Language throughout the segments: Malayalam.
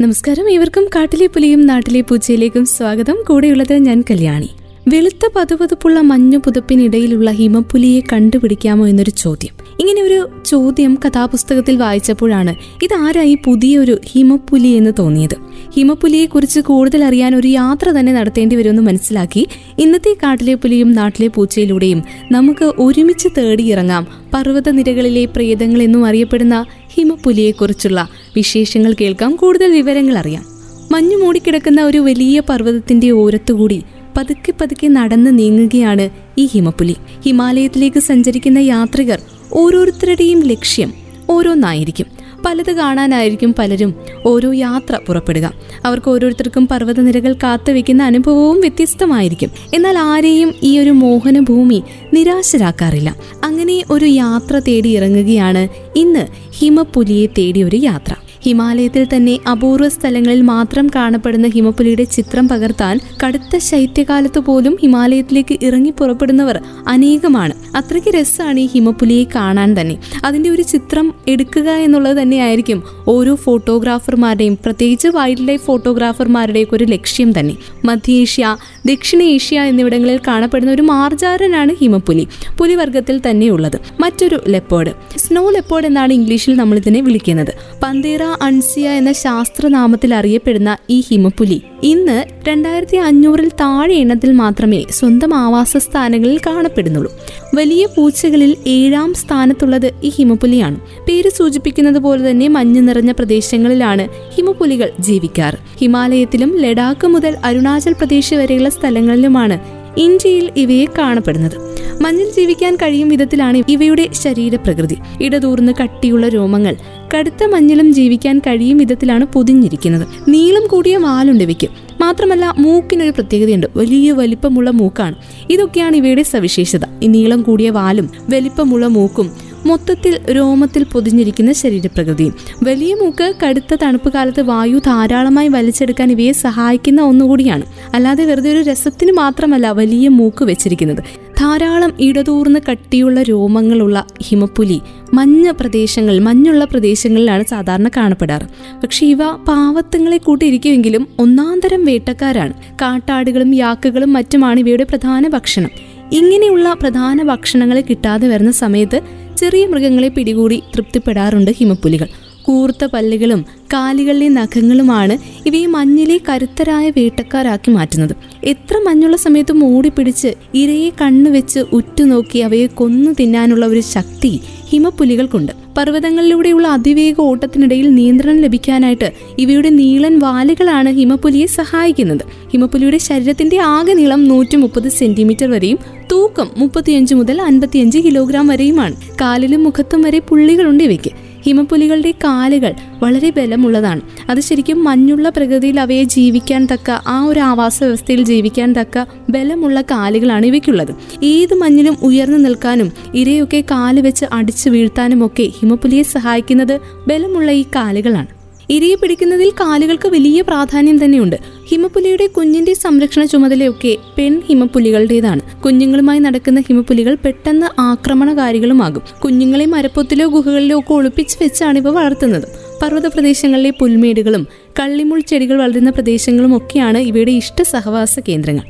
നമസ്കാരം. ഇവർക്കും കാട്ടിലെ പുലിയും നാട്ടിലെ പൂച്ചയിലേക്കും സ്വാഗതം. കൂടെയുള്ളത് ഞാൻ കല്യാണി. വെളുത്ത പതുപതുപ്പുള്ള മഞ്ഞു പുതപ്പിനിടയിലുള്ള ഹിമപ്പുലിയെ കണ്ടുപിടിക്കാമോ എന്നൊരു ചോദ്യം. ഇങ്ങനെ ഒരു ചോദ്യം കഥാപുസ്തകത്തിൽ വായിച്ചപ്പോഴാണ് ഇതാരായി പുതിയൊരു ഹിമപ്പുലി എന്ന് തോന്നിയത്. ഹിമപ്പുലിയെ കുറിച്ച് കൂടുതൽ അറിയാൻ ഒരു യാത്ര തന്നെ നടത്തേണ്ടി വരുമെന്ന് മനസ്സിലാക്കി ഇന്നത്തെ കാട്ടിലെ പുലിയും നാട്ടിലെ പൂച്ചയിലൂടെയും നമുക്ക് ഒരുമിച്ച് തേടിയിറങ്ങാം. പർവതനിരകളിലെ പ്രേതങ്ങൾ എന്നും അറിയപ്പെടുന്ന ഹിമപ്പുലിയെക്കുറിച്ചുള്ള വിശേഷങ്ങൾ കേൾക്കാം. കൂടുതൽ വിവരങ്ങൾ അറിയാം. മഞ്ഞു മൂടിക്കിടക്കുന്ന ഒരു വലിയ പർവതത്തിന്റെ ഓരത്തുകൂടി പതുക്കെ പതുക്കെ നടന്ന് നീങ്ങുകയാണ് ഈ ഹിമപ്പുലി. ഹിമാലയത്തിലേക്ക് സഞ്ചരിക്കുന്ന യാത്രികർ ഓരോരുത്തരുടെയും ലക്ഷ്യം ഓരോന്നായിരിക്കും. പലത് കാണാനായിരിക്കും പലരും ഓരോ യാത്ര പുറപ്പെടുക. അവർക്ക് ഓരോരുത്തർക്കും പർവതനിരകൾ കാത്തുവെക്കുന്ന അനുഭവവും വ്യത്യസ്തമായിരിക്കും. എന്നാൽ ആരെയും ഈ ഒരു മോഹന ഭൂമി നിരാശരാക്കാറില്ല. അങ്ങനെ ഒരു യാത്ര തേടി ഇറങ്ങുകയാണ് ഇന്ന് ഹിമപ്പുലിയെ തേടി ഒരു യാത്ര. ഹിമാലയത്തിൽ തന്നെ അപൂർവ സ്ഥലങ്ങളിൽ മാത്രം കാണപ്പെടുന്ന ഹിമപ്പുലിയുടെ ചിത്രം പകർത്താൻ കടുത്ത ശൈത്യകാലത്ത് പോലും ഹിമാലയത്തിലേക്ക് ഇറങ്ങി പുറപ്പെടുന്നവർ അനേകമാണ്. അത്രയ്ക്ക് രസമാണ് ഈ ഹിമപ്പുലിയെ കാണാൻ തന്നെ. അതിന്റെ ഒരു ചിത്രം എടുക്കുക എന്നുള്ളത് തന്നെയായിരിക്കും ഓരോ ഫോട്ടോഗ്രാഫർമാരുടെയും പ്രത്യേകിച്ച് വൈൽഡ് ലൈഫ് ഫോട്ടോഗ്രാഫർമാരുടെയൊക്കെ ഒരു ലക്ഷ്യം തന്നെ. മധ്യേഷ്യ ദക്ഷിണേഷ്യ എന്നിവിടങ്ങളിൽ കാണപ്പെടുന്ന ഒരു മാർജാരനാണ് ഹിമപ്പുലി. പുലിവർഗത്തിൽ തന്നെയുള്ളത്. മറ്റൊരു ലെപ്പോർഡ്. സ്നോ ലെപ്പോർഡ് എന്നാണ് ഇംഗ്ലീഷിൽ നമ്മൾ ഇതിനെ വിളിക്കുന്നത്. പന്തേറ അൺസിയ എന്ന ശാസ്ത്രനാമത്തിൽ അറിയപ്പെടുന്ന ഈ ഹിമപുലി ഇന്ന് രണ്ടായിരത്തി അഞ്ഞൂറിൽ താഴെ എണ്ണത്തിൽ മാത്രമേ സ്വന്തം ആവാസ സ്ഥാനങ്ങളിൽ കാണപ്പെടുന്നുള്ളൂ. വലിയ പൂച്ചകളിൽ ഏഴാം സ്ഥാനത്തുള്ളത് ഈ ഹിമപുലിയാണ് പേര് സൂചിപ്പിക്കുന്നത് പോലെ തന്നെ മഞ്ഞ് നിറഞ്ഞ പ്രദേശങ്ങളിലാണ് ഹിമപുലികൾ ജീവിക്കാറ്. ഹിമാലയത്തിലും ലഡാക്ക് മുതൽ അരുണാചൽ പ്രദേശ് വരെയുള്ള സ്ഥലങ്ങളിലുമാണ് ഇന്ത്യയിൽ ഇവയെ കാണപ്പെടുന്നത്. മഞ്ഞിൽ ജീവിക്കാൻ കഴിയും വിധത്തിലാണ് ഇവയുടെ ശരീരപ്രകൃതി. ഇടതൂർന്ന് കട്ടിയുള്ള രോമങ്ങൾ കടുത്ത മഞ്ഞിലും ജീവിക്കാൻ കഴിയും വിധത്തിലാണ് പൊതിഞ്ഞിരിക്കുന്നത്. നീളം കൂടിയ വാലുണ്ട് ഇവയ്ക്ക്. മാത്രമല്ല മൂക്കിനൊരു പ്രത്യേകതയുണ്ട്. വലിയ വലിപ്പമുള്ള മൂക്കാണ്. ഇതൊക്കെയാണ് ഇവയുടെ സവിശേഷത. ഈ നീളം കൂടിയ വാലും വലിപ്പമുള്ള മൂക്കും മൊത്തത്തിൽ രോമത്തിൽ പൊതിഞ്ഞിരിക്കുന്ന ശരീരപ്രകൃതിയും. വലിയ മൂക്ക് കടുത്ത തണുപ്പ് കാലത്ത് വായു ധാരാളമായി വലിച്ചെടുക്കാൻ ഇവയെ സഹായിക്കുന്ന ഒന്നുകൂടിയാണ്. അല്ലാതെ വെറുതെ ഒരു രസത്തിന് മാത്രമല്ല വലിയ മൂക്ക് വെച്ചിരിക്കുന്നത്. ധാരാളം ഇടതൂർന്ന് കട്ടിയുള്ള രോമങ്ങളുള്ള ഹിമപ്പുലി മഞ്ഞ പ്രദേശങ്ങൾ മഞ്ഞുള്ള പ്രദേശങ്ങളിലാണ് സാധാരണ കാണപ്പെടാറ്. പക്ഷെ ഇവ പാവത്തങ്ങളെ കൂട്ടിയിരിക്കുമെങ്കിലും ഒന്നാന്തരം വേട്ടക്കാരാണ്. കാട്ടാടുകളും യാക്കുകളും മറ്റുമാണ് ഇവയുടെ പ്രധാന ഭക്ഷണം. ഇങ്ങനെയുള്ള പ്രധാന ഭക്ഷണങ്ങളെ കിട്ടാതെ വരുന്ന സമയത്ത് ചെറിയ മൃഗങ്ങളെ പിടികൂടി തൃപ്തിപ്പെടാറുണ്ട് ഹിമപ്പുലികൾ. കൂർത്ത പല്ലുകളും കാലുകളിലെ നഖങ്ങളുമാണ് ഇവയെ മഞ്ഞിലെ കരുത്തരായ വേട്ടക്കാരാക്കി മാറ്റുന്നത്. എത്ര മഞ്ഞുള്ള സമയത്തും ഓടിപ്പിടിച്ച് ഇരയെ കണ്ണുവെച്ച് ഉറ്റുനോക്കി അവയെ കൊന്നു തിന്നാനുള്ള ഒരു ശക്തി ഹിമപ്പുലികൾക്കുണ്ട്. പർവതങ്ങളിലൂടെയുള്ള അതിവേഗ ഓട്ടത്തിനിടയിൽ നിയന്ത്രണം ലഭിക്കാനായിട്ട് ഇവയുടെ നീളൻ വാലുകളാണ് ഹിമപ്പുലിയെ സഹായിക്കുന്നത്. ഹിമപ്പുലിയുടെ ശരീരത്തിന്റെ ആകെ നീളം നൂറ്റി മുപ്പത് സെന്റിമീറ്റർ വരെയും തൂക്കം മുപ്പത്തിയഞ്ച് മുതൽ അൻപത്തിയഞ്ച് കിലോഗ്രാം വരെയുമാണ്. കാലിലും മുഖത്തും വരെ പുള്ളികളുണ്ട് ഇവയ്ക്ക്. ഹിമപ്പുലികളുടെ കാലുകൾ വളരെ ബലമുള്ളതാണ്. അത് ശരിക്കും മഞ്ഞുള്ള പ്രകൃതിയിൽ അവയെ ജീവിക്കാൻ തക്ക ആ ഒരു ആവാസ വ്യവസ്ഥയിൽ ജീവിക്കാൻ തക്ക ബലമുള്ള കാലുകളാണ് ഇവയ്ക്കുള്ളത്. ഏത് മഞ്ഞിലും ഉയർന്നു നിൽക്കാനും ഇരയൊക്കെ കാൽ വെച്ച് അടിച്ചു വീഴ്ത്താനും ഒക്കെ ഹിമപ്പുലിയെ സഹായിക്കുന്നത് ബലമുള്ള ഈ കാലുകളാണ്. ഇരയെ പിടിക്കുന്നതിൽ കാലുകൾക്ക് വലിയ പ്രാധാന്യം തന്നെയുണ്ട്. ഹിമപ്പുലിയുടെ കുഞ്ഞിന്റെ സംരക്ഷണ ചുമതലയൊക്കെ പെൺ ഹിമപുലികളുടേതാണ് കുഞ്ഞുങ്ങളുമായി നടക്കുന്ന ഹിമപുലികൾ പെട്ടെന്ന് ആക്രമണകാരികളുമാകും. കുഞ്ഞുങ്ങളെ മരപ്പൊത്തിലോ ഗുഹകളിലോ ഒക്കെ ഒളിപ്പിച്ച് വെച്ചാണ് ഇവ വളർത്തുന്നത്. പർവത പ്രദേശങ്ങളിലെ പുൽമേടുകളും കള്ളിമുൾ ചെടികൾ വളരുന്ന പ്രദേശങ്ങളും ഒക്കെയാണ് ഇവയുടെ ഇഷ്ട സഹവാസ കേന്ദ്രങ്ങൾ.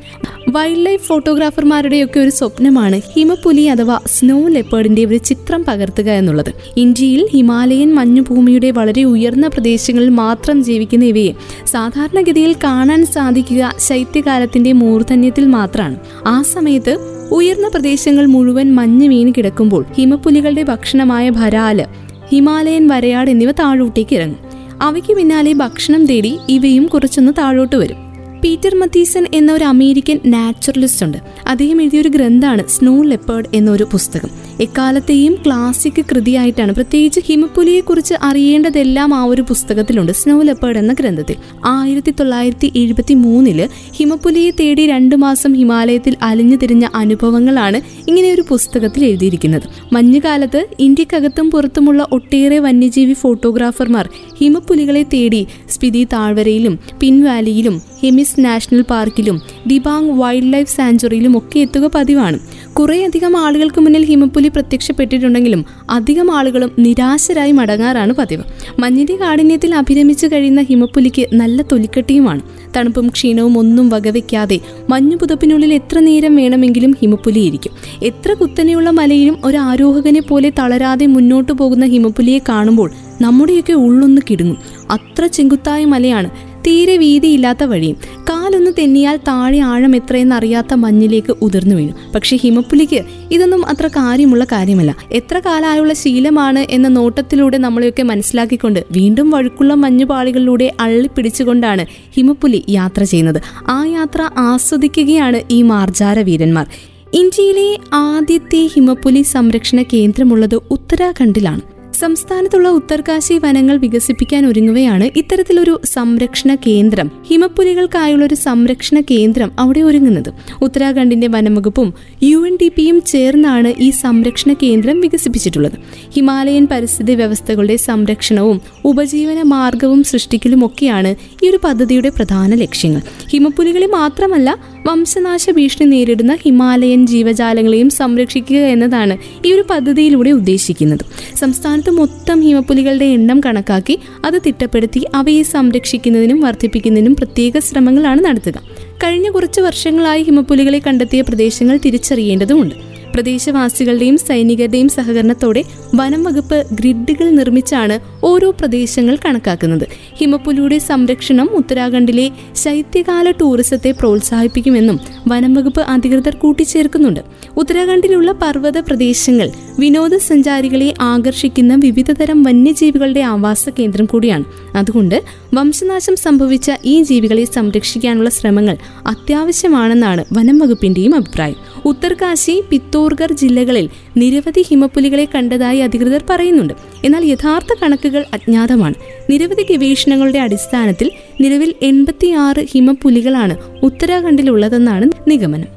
വൈൽഡ് ലൈഫ് ഫോട്ടോഗ്രാഫർമാരുടെയൊക്കെ ഒരു സ്വപ്നമാണ് ഹിമപുലി അഥവാ സ്നോ ലെപ്പേർഡിന്റെ ഒരു ചിത്രം പകർത്തുക എന്നുള്ളത്. ഇന്ത്യയിൽ ഹിമാലയൻ മഞ്ഞുഭൂമിയുടെ വളരെ ഉയർന്ന പ്രദേശങ്ങളിൽ മാത്രം ജീവിക്കുന്ന ഇവയെ സാധാരണഗതിയിൽ കാണാൻ സാധിക്കുക ശൈത്യകാലത്തിന്റെ മൂർധന്യത്തിൽ മാത്രമാണ്. ആ സമയത്ത് ഉയർന്ന പ്രദേശങ്ങൾ മുഴുവൻ മഞ്ഞ് വീണ് കിടക്കുമ്പോൾ ഹിമപ്പുലികളുടെ ഭക്ഷണമായ ഭരാൽ ഹിമാലയൻ വരയാട് എന്നിവ താഴോട്ടേക്ക് ഇറങ്ങും. അവയ്ക്ക് പിന്നാലെ ഭക്ഷണം തേടി ഇവയും കുറച്ചൊന്ന് താഴോട്ട് വരും. പീറ്റർ മത്തീസൺ എന്ന ഒരു അമേരിക്കൻ നാച്ചുറലിസ്റ്റ് ഉണ്ട്. അദ്ദേഹം എഴുതിയൊരു ഗ്രന്ഥമാണ് സ്നോ ലെപ്പേർഡ് എന്നൊരു പുസ്തകം. എക്കാലത്തെയും ക്ലാസിക് കൃതിയായിട്ടാണ് പ്രത്യേകിച്ച് ഹിമപ്പുലിയെ കുറിച്ച് അറിയേണ്ടതെല്ലാം ആ ഒരു പുസ്തകത്തിലുണ്ട് സ്നോ ലെപ്പേർഡ് എന്ന ഗ്രന്ഥത്തിൽ. ആയിരത്തി തൊള്ളായിരത്തി എഴുപത്തി മൂന്നിൽ ഹിമപ്പുലിയെ തേടി രണ്ടു മാസം ഹിമാലയത്തിൽ അലിഞ്ഞു തിരിഞ്ഞ അനുഭവങ്ങളാണ് ഇങ്ങനെ ഒരു പുസ്തകത്തിൽ എഴുതിയിരിക്കുന്നത്. മഞ്ഞുകാലത്ത് ഇന്ത്യക്കകത്തും പുറത്തുമുള്ള ഒട്ടേറെ വന്യജീവി ഫോട്ടോഗ്രാഫർമാർ ഹിമപ്പുലികളെ തേടി സ്പിതി താഴ്വരയിലും പിൻവാലിയിലും ഹെമിസ് നാഷണൽ പാർക്കിലും ദിബാങ് വൈൽഡ് ലൈഫ് സാഞ്ചുറിയിലും ഒക്കെ എത്തുക പതിവാണ്. കുറേയധികം ആളുകൾക്ക് മുന്നിൽ ഹിമപ്പുലി പ്രത്യക്ഷപ്പെട്ടിട്ടുണ്ടെങ്കിലും അധികം ആളുകളും നിരാശരായി മടങ്ങാറാണ് പതിവ്. മഞ്ഞിന്റെ കാഠിന്യത്തിൽ അഭിരമിച്ചു കഴിയുന്ന ഹിമപ്പുലിക്ക് നല്ല തൊലിക്കട്ടിയുമാണ്. തണുപ്പും ക്ഷീണവും ഒന്നും വകവെക്കാതെ മഞ്ഞു പുതപ്പിനുള്ളിൽ എത്ര നേരം വേണമെങ്കിലും ഹിമപ്പുലിയിരിക്കും എത്ര കുത്തനെയുള്ള മലയിലും ഒരു ആരോഹകനെ പോലെ തളരാതെ മുന്നോട്ടു പോകുന്ന ഹിമപ്പുലിയെ കാണുമ്പോൾ നമ്മുടെയൊക്കെ ഉള്ളൊന്ന് കിടുങ്ങും. അത്ര ചെങ്കുത്തായ മലയാണ് തീരെ വീതിയില്ലാത്ത വഴിയും കാലൊന്ന് തെന്നിയാൽ താഴെ ആഴം എത്രയെന്ന് അറിയാത്ത മഞ്ഞിലേക്ക് ഉതിർന്നു വീണു. പക്ഷെ ഹിമപ്പുലിക്ക് ഇതൊന്നും അത്ര കാര്യമുള്ള കാര്യമല്ല. എത്ര കാലമായുള്ള ശീലമാണ് എന്ന നോട്ടത്തിലൂടെ നമ്മളെയൊക്കെ മനസ്സിലാക്കിക്കൊണ്ട് വീണ്ടും വഴുക്കുള്ള മഞ്ഞുപാളികളിലൂടെ അള്ളിപ്പിടിച്ചുകൊണ്ടാണ് ഹിമപ്പുലി യാത്ര ചെയ്യുന്നത്. ആ യാത്ര ആസ്വദിക്കുകയാണ് ഈ മാർജാര വീരന്മാർ. ഇന്ത്യയിലെ ആദ്യത്തെ ഹിമപ്പുലി സംരക്ഷണ കേന്ദ്രമുള്ളത് ഉത്തരാഖണ്ഡിലാണ്. സംസ്ഥാനത്തുള്ള ഉത്തർകാശി വനങ്ങൾ വികസിപ്പിക്കാൻ ഒരുങ്ങുകയാണ് ഇത്തരത്തിലൊരു സംരക്ഷണ കേന്ദ്രം. ഹിമപ്പുലികൾക്കായുള്ള ഒരു സംരക്ഷണ കേന്ദ്രം അവിടെ ഒരുങ്ങുന്നത്. ഉത്തരാഖണ്ഡിന്റെ വനംവകുപ്പും യു എൻ ഡി പിയും ചേർന്നാണ് ഈ സംരക്ഷണ കേന്ദ്രം വികസിപ്പിച്ചിട്ടുള്ളത്. ഹിമാലയൻ പരിസ്ഥിതി വ്യവസ്ഥകളുടെ സംരക്ഷണവും ഉപജീവന മാർഗവും സൃഷ്ടിക്കലുമൊക്കെയാണ് ഈ ഒരു പദ്ധതിയുടെ പ്രധാന ലക്ഷ്യങ്ങൾ. ഹിമപ്പുലികളെ മാത്രമല്ല വംശനാശ ഭീഷണി നേരിടുന്ന ഹിമാലയൻ ജീവജാലങ്ങളെയും സംരക്ഷിക്കുക എന്നതാണ് ഈ ഒരു പദ്ധതിയിലൂടെ ഉദ്ദേശിക്കുന്നത്. സംസ്ഥാനത്ത് മൊത്തം ഹിമപ്പുലികളുടെ എണ്ണം കണക്കാക്കി അത് തിട്ടപ്പെടുത്തി അവയെ സംരക്ഷിക്കുന്നതിനും വർദ്ധിപ്പിക്കുന്നതിനും പ്രത്യേക ശ്രമങ്ങളാണ് നടത്തുക. കഴിഞ്ഞ കുറച്ച് വർഷങ്ങളായി ഹിമപ്പുലികളെ കണ്ടെത്തിയ പ്രദേശങ്ങൾ തിരിച്ചറിയേണ്ടതുണ്ട്. പ്രദേശവാസികളുടെയും സൈനികരുടെയും സഹകരണത്തോടെ വനം വകുപ്പ് ഗ്രിഡുകൾ നിർമ്മിച്ചാണ് ഓരോ പ്രദേശങ്ങൾ കണക്കാക്കുന്നത്. ഹിമപ്പുലിയുടെ സംരക്ഷണം ഉത്തരാഖണ്ഡിലെ ശൈത്യകാല ടൂറിസത്തെ പ്രോത്സാഹിപ്പിക്കുമെന്നും വനം വകുപ്പ് അധികൃതർ കൂട്ടിച്ചേർക്കുന്നുണ്ട്. ഉത്തരാഖണ്ഡിലുള്ള പർവത പ്രദേശങ്ങൾ വിനോദസഞ്ചാരികളെ ആകർഷിക്കുന്ന വിവിധതരം വന്യജീവികളുടെ ആവാസ കേന്ദ്രം കൂടിയാണ്. അതുകൊണ്ട് വംശനാശം സംഭവിച്ച ഈ ജീവികളെ സംരക്ഷിക്കാനുള്ള ശ്രമങ്ങൾ അത്യാവശ്യമാണെന്നാണ് വനം വകുപ്പിന്റെയും അഭിപ്രായം. ഉത്തർകാശി പിത്തോർഗർ ജില്ലകളിൽ നിരവധി ഹിമപ്പുലികളെ കണ്ടതായി അധികൃതർ പറയുന്നുണ്ട്. എന്നാൽ യഥാർത്ഥ കണക്കുകൾ അജ്ഞാതമാണ്. നിരവധി ഗവേഷണങ്ങളുടെ അടിസ്ഥാനത്തിൽ നിലവിൽ എൺപത്തിയാറ് ഹിമപ്പുലികളാണ് ഉത്തരാഖണ്ഡിലുള്ളതെന്നാണ് നിഗമനം.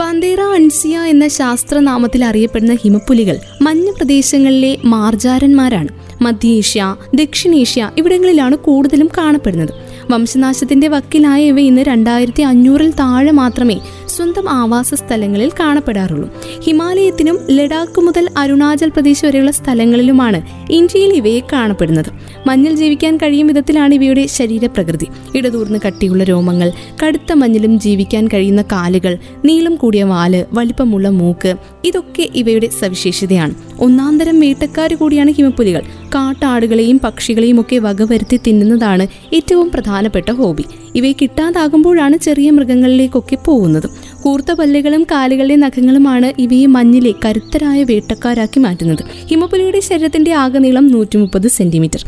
പന്തേറ അൺസിയ എന്ന ശാസ്ത്രനാമത്തിൽ അറിയപ്പെടുന്ന ഹിമപ്പുലികൾ മഞ്ഞ പ്രദേശങ്ങളിലെ മാർജാരന്മാരാണ്. മധ്യേഷ്യ ദക്ഷിണേഷ്യ ഇവിടങ്ങളിലാണ് കൂടുതലും കാണപ്പെടുന്നത്. വംശനാശത്തിന്റെ വക്കിലായ ഇവ ഇന്ന് രണ്ടായിരത്തി അഞ്ഞൂറിൽ താഴെ മാത്രമേ സ്വന്തം ആവാസ സ്ഥലങ്ങളിൽ കാണപ്പെടാറുള്ളൂ. ഹിമാലയത്തിനും ലഡാക്ക് മുതൽ അരുണാചൽ പ്രദേശ് വരെയുള്ള സ്ഥലങ്ങളിലുമാണ് ഇന്ത്യയിൽ ഇവയെ കാണപ്പെടുന്നത്. മഞ്ഞിൽ ജീവിക്കാൻ കഴിയും വിധത്തിലാണ് ഇവയുടെ ശരീരപ്രകൃതി. ഇടതൂർന്ന് കട്ടിയുള്ള രോമങ്ങൾ കടുത്ത മഞ്ഞിലും ജീവിക്കാൻ കഴിയുന്ന കാലുകൾ നീളം കൂടിയ വാൽ വലിപ്പമുള്ള മൂക്ക് ഇതൊക്കെ ഇവയുടെ സവിശേഷതയാണ്. ഒന്നാന്തരം വേട്ടക്കാർ കൂടിയാണ് ഹിമപ്പുലികൾ. കാട്ടാടുകളെയും പക്ഷികളെയും ഒക്കെ വകവരുത്തി തിന്നുന്നതാണ് ഏറ്റവും പ്രധാനപ്പെട്ട ഹോബി. ഇവയെ കിട്ടാതാകുമ്പോഴാണ് ചെറിയ മൃഗങ്ങളിലേക്കൊക്കെ പോകുന്നത്. കൂർത്ത പല്ലുകളും കാലുകളുടെ നഖങ്ങളുമാണ് ഇവയെ മഞ്ഞിലെ കരുത്തരായ വേട്ടക്കാരാക്കി മാറ്റുന്നത്. ഹിമപുലിയുടെ ശരീരത്തിന്റെ ആകെ നീളം നൂറ്റി മുപ്പത് സെന്റിമീറ്റർ.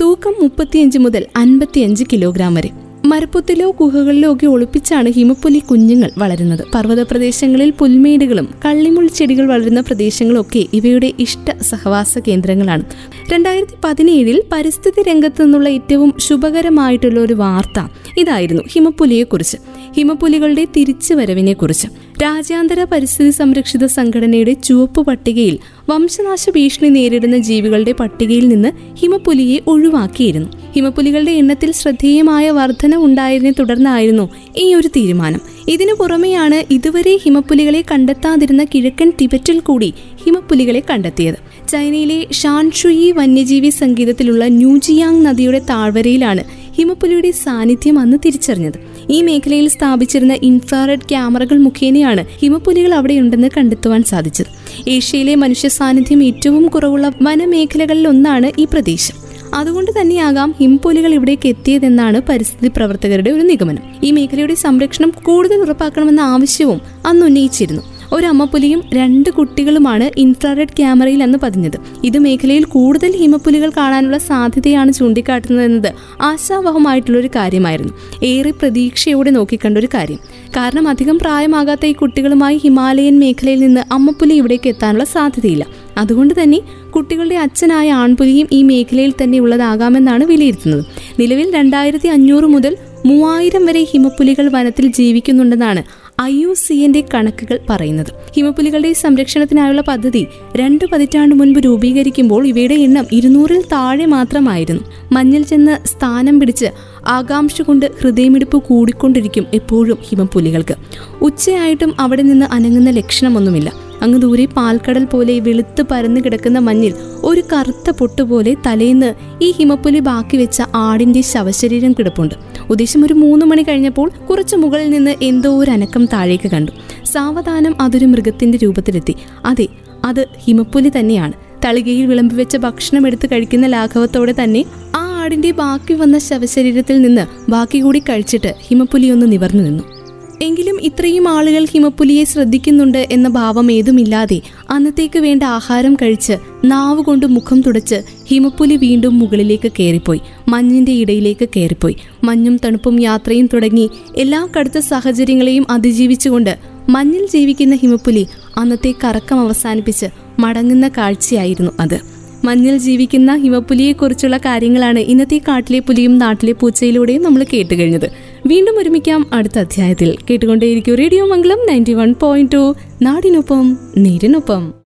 തൂക്കം മുപ്പത്തിയഞ്ച് മുതൽ അൻപത്തിയഞ്ച് കിലോഗ്രാം വരെ. മരപ്പൊത്തിലോ ഗുഹകളിലോ ഒക്കെ ഒളിപ്പിച്ചാണ് ഹിമപ്പുലി കുഞ്ഞുങ്ങൾ വളരുന്നത്. പർവത പ്രദേശങ്ങളിൽ പുൽമേടുകളും കള്ളിമുൾ ചെടികൾ വളരുന്ന പ്രദേശങ്ങളൊക്കെ ഇവയുടെ ഇഷ്ട സഹവാസ കേന്ദ്രങ്ങളാണ്. രണ്ടായിരത്തി പതിനേഴിൽ പരിസ്ഥിതി രംഗത്തു നിന്നുള്ള ഏറ്റവും ശുഭകരമായിട്ടുള്ള ഒരു വാർത്ത ഇതായിരുന്നു ഹിമപ്പുലിയെക്കുറിച്ച്. ഹിമപ്പുലികളുടെ കുറിച്ച് രാജ്യാന്തര പരിസ്ഥിതി സംരക്ഷിത സംഘടനയുടെ ചുവപ്പ് പട്ടികയിൽ വംശനാശ ഭീഷണി നേരിടുന്ന ജീവികളുടെ പട്ടികയിൽ നിന്ന് ഹിമപുലിയെ ഒഴിവാക്കിയിരുന്നു. ഹിമപുലികളുടെ എണ്ണത്തിൽ ശ്രദ്ധേയമായ വർധന ഉണ്ടായതിനെ തുടർന്നായിരുന്നു ഈ ഒരു തീരുമാനം. ഇതിനു പുറമെയാണ് ഇതുവരെ ഹിമപ്പുലികളെ കണ്ടെത്താതിരുന്ന കിഴക്കൻ ടിബറ്റിൽ കൂടി ഹിമപ്പുലികളെ കണ്ടെത്തിയത്. ചൈനയിലെ ഷാൻഷുയി വന്യജീവി സംഗീതത്തിലുള്ള ന്യൂജിയാങ് നദിയുടെ താഴ്വരയിലാണ് ഹിമപ്പുലിയുടെ സാന്നിധ്യം അന്ന് തിരിച്ചറിഞ്ഞത്. ഈ മേഖലയിൽ സ്ഥാപിച്ചിരുന്ന ഇൻഫ്രാറെഡ് ക്യാമറകൾ മുഖേനയാണ് ഹിമപ്പുലികൾ അവിടെയുണ്ടെന്ന് കണ്ടെത്തുവാൻ സാധിച്ചത്. ഏഷ്യയിലെ മനുഷ്യ സാന്നിധ്യം ഏറ്റവും കുറവുള്ള വനമേഖലകളിൽ ഒന്നാണ് ഈ പ്രദേശം. അതുകൊണ്ട് തന്നെയാകാം ഹിംപുലികൾ ഇവിടേക്ക് എത്തിയതെന്നാണ് പരിസ്ഥിതി പ്രവർത്തകരുടെ ഒരു നിഗമനം. ഈ മേഖലയുടെ സംരക്ഷണം കൂടുതൽ ഉറപ്പാക്കണമെന്ന ആവശ്യവും അന്ന് ഉന്നയിച്ചിരുന്നു. ഒരു അമ്മപ്പുലിയും രണ്ട് കുട്ടികളുമാണ് ഇൻഫ്രാറെഡ് ക്യാമറയിൽ അന്ന് പതിഞ്ഞത്. ഇത് മേഖലയിൽ കൂടുതൽ ഹിമപ്പുലികൾ കാണാനുള്ള സാധ്യതയാണ് ചൂണ്ടിക്കാട്ടുന്നതെന്നത് ആശാവഹമായിട്ടുള്ളൊരു കാര്യമായിരുന്നു. ഏറെ പ്രതീക്ഷയോടെ നോക്കിക്കണ്ട ഒരു കാര്യം. കാരണം അധികം പ്രായമാകാത്ത ഈ കുട്ടികളുമായി ഹിമാലയൻ മേഖലയിൽ നിന്ന് അമ്മപ്പുലി ഇവിടേക്ക് എത്താനുള്ള സാധ്യതയില്ല. അതുകൊണ്ട് തന്നെ കുട്ടികളുടെ അച്ഛനായ ആൺപുലിയും ഈ മേഖലയിൽ തന്നെ ഉള്ളതാകാമെന്നാണ് വിലയിരുത്തുന്നത്. നിലവിൽ രണ്ടായിരത്തി അഞ്ഞൂറ് മുതൽ മൂവായിരം വരെ ഹിമപ്പുലികൾ വനത്തിൽ ജീവിക്കുന്നുണ്ടെന്നാണ് ഐ യു സിന്റെ കണക്കുകൾ പറയുന്നത്. ഹിമപുലികളുടെ സംരക്ഷണത്തിനായുള്ള പദ്ധതി രണ്ട് പതിറ്റാണ്ട് മുൻപ് രൂപീകരിക്കുമ്പോൾ ഇവയുടെ എണ്ണം ഇരുന്നൂറിൽ താഴെ മാത്രമായിരുന്നു. മഞ്ഞിൽ ചെന്ന് സ്ഥാനം പിടിച്ച് ആകാംക്ഷ കൊണ്ട് ഹൃദയമിടിപ്പ് കൂടിക്കൊണ്ടിരിക്കും എപ്പോഴും ഹിമപുലികൾക്ക് ഉച്ചയായിട്ടും അവിടെ നിന്ന് അനങ്ങുന്ന ലക്ഷണമൊന്നുമില്ല. അങ്ങ് ദൂരെ പാൽക്കടൽ പോലെ വെളുത്ത് പരന്നു കിടക്കുന്ന മഞ്ഞിൽ ഒരു കറുത്ത പൊട്ടുപോലെ തലേന്ന് ഈ ഹിമപ്പുലി ബാക്കി വെച്ച ആടിന്റെ ശവശരീരം കിടപ്പുണ്ട്. ഉദ്ദേശം ഒരു മൂന്ന് മണി കഴിഞ്ഞപ്പോൾ കുറച്ച് മുകളിൽ നിന്ന് എന്തോ ഒരു അനക്കം താഴേക്ക് കണ്ടു. സാവധാനം അതൊരു മൃഗത്തിന്റെ രൂപത്തിലെത്തി. അതെ അത് ഹിമപ്പുലി തന്നെയാണ്. തളികയിൽ വിളമ്പി വെച്ച ഭക്ഷണം എടുത്ത് കഴിക്കുന്ന ലാഘവത്തോടെ തന്നെ ആ ആടിന്റെ ബാക്കി വന്ന ശവശരീരത്തിൽ നിന്ന് ബാക്കി കൂടി കഴിച്ചിട്ട് ഹിമപ്പുലി ഒന്ന് നിവർന്നു നിന്നു. എങ്കിലും ഇത്രയും ആളുകൾ ഹിമപ്പുലിയെ ശ്രദ്ധിക്കുന്നുണ്ട് എന്ന ഭാവം ഏതുമില്ലാതെ അന്നത്തേക്ക് വേണ്ട ആഹാരം കഴിച്ച് നാവ് കൊണ്ട് മുഖം തുടച്ച് ഹിമപ്പുലി വീണ്ടും മുകളിലേക്ക് കയറിപ്പോയി മഞ്ഞിന്റെ ഇടയിലേക്ക് കയറിപ്പോയി. മഞ്ഞും തണുപ്പും യാത്രയും തുടങ്ങി എല്ലാ കടുത്ത സാഹചര്യങ്ങളെയും അതിജീവിച്ചുകൊണ്ട് മഞ്ഞിൽ ജീവിക്കുന്ന ഹിമപ്പുലി അന്നത്തെ കറക്കം അവസാനിപ്പിച്ച് മടങ്ങുന്ന കാഴ്ചയായിരുന്നു അത്. മഞ്ഞിൽ ജീവിക്കുന്ന ഹിമപ്പുലിയെക്കുറിച്ചുള്ള കാര്യങ്ങളാണ് ഇന്നത്തെ കാട്ടിലെ പുലിയും നാട്ടിലെ പൂച്ചയിലൂടെയും നമ്മൾ കേട്ട് കഴിഞ്ഞത് വീണ്ടും ഒരുമിക്കാം അടുത്ത അധ്യായത്തിൽ. കേട്ടുകൊണ്ടേയിരിക്കും radio Mangalam ninety one point two നാടിനൊപ്പം നേരിനൊപ്പം.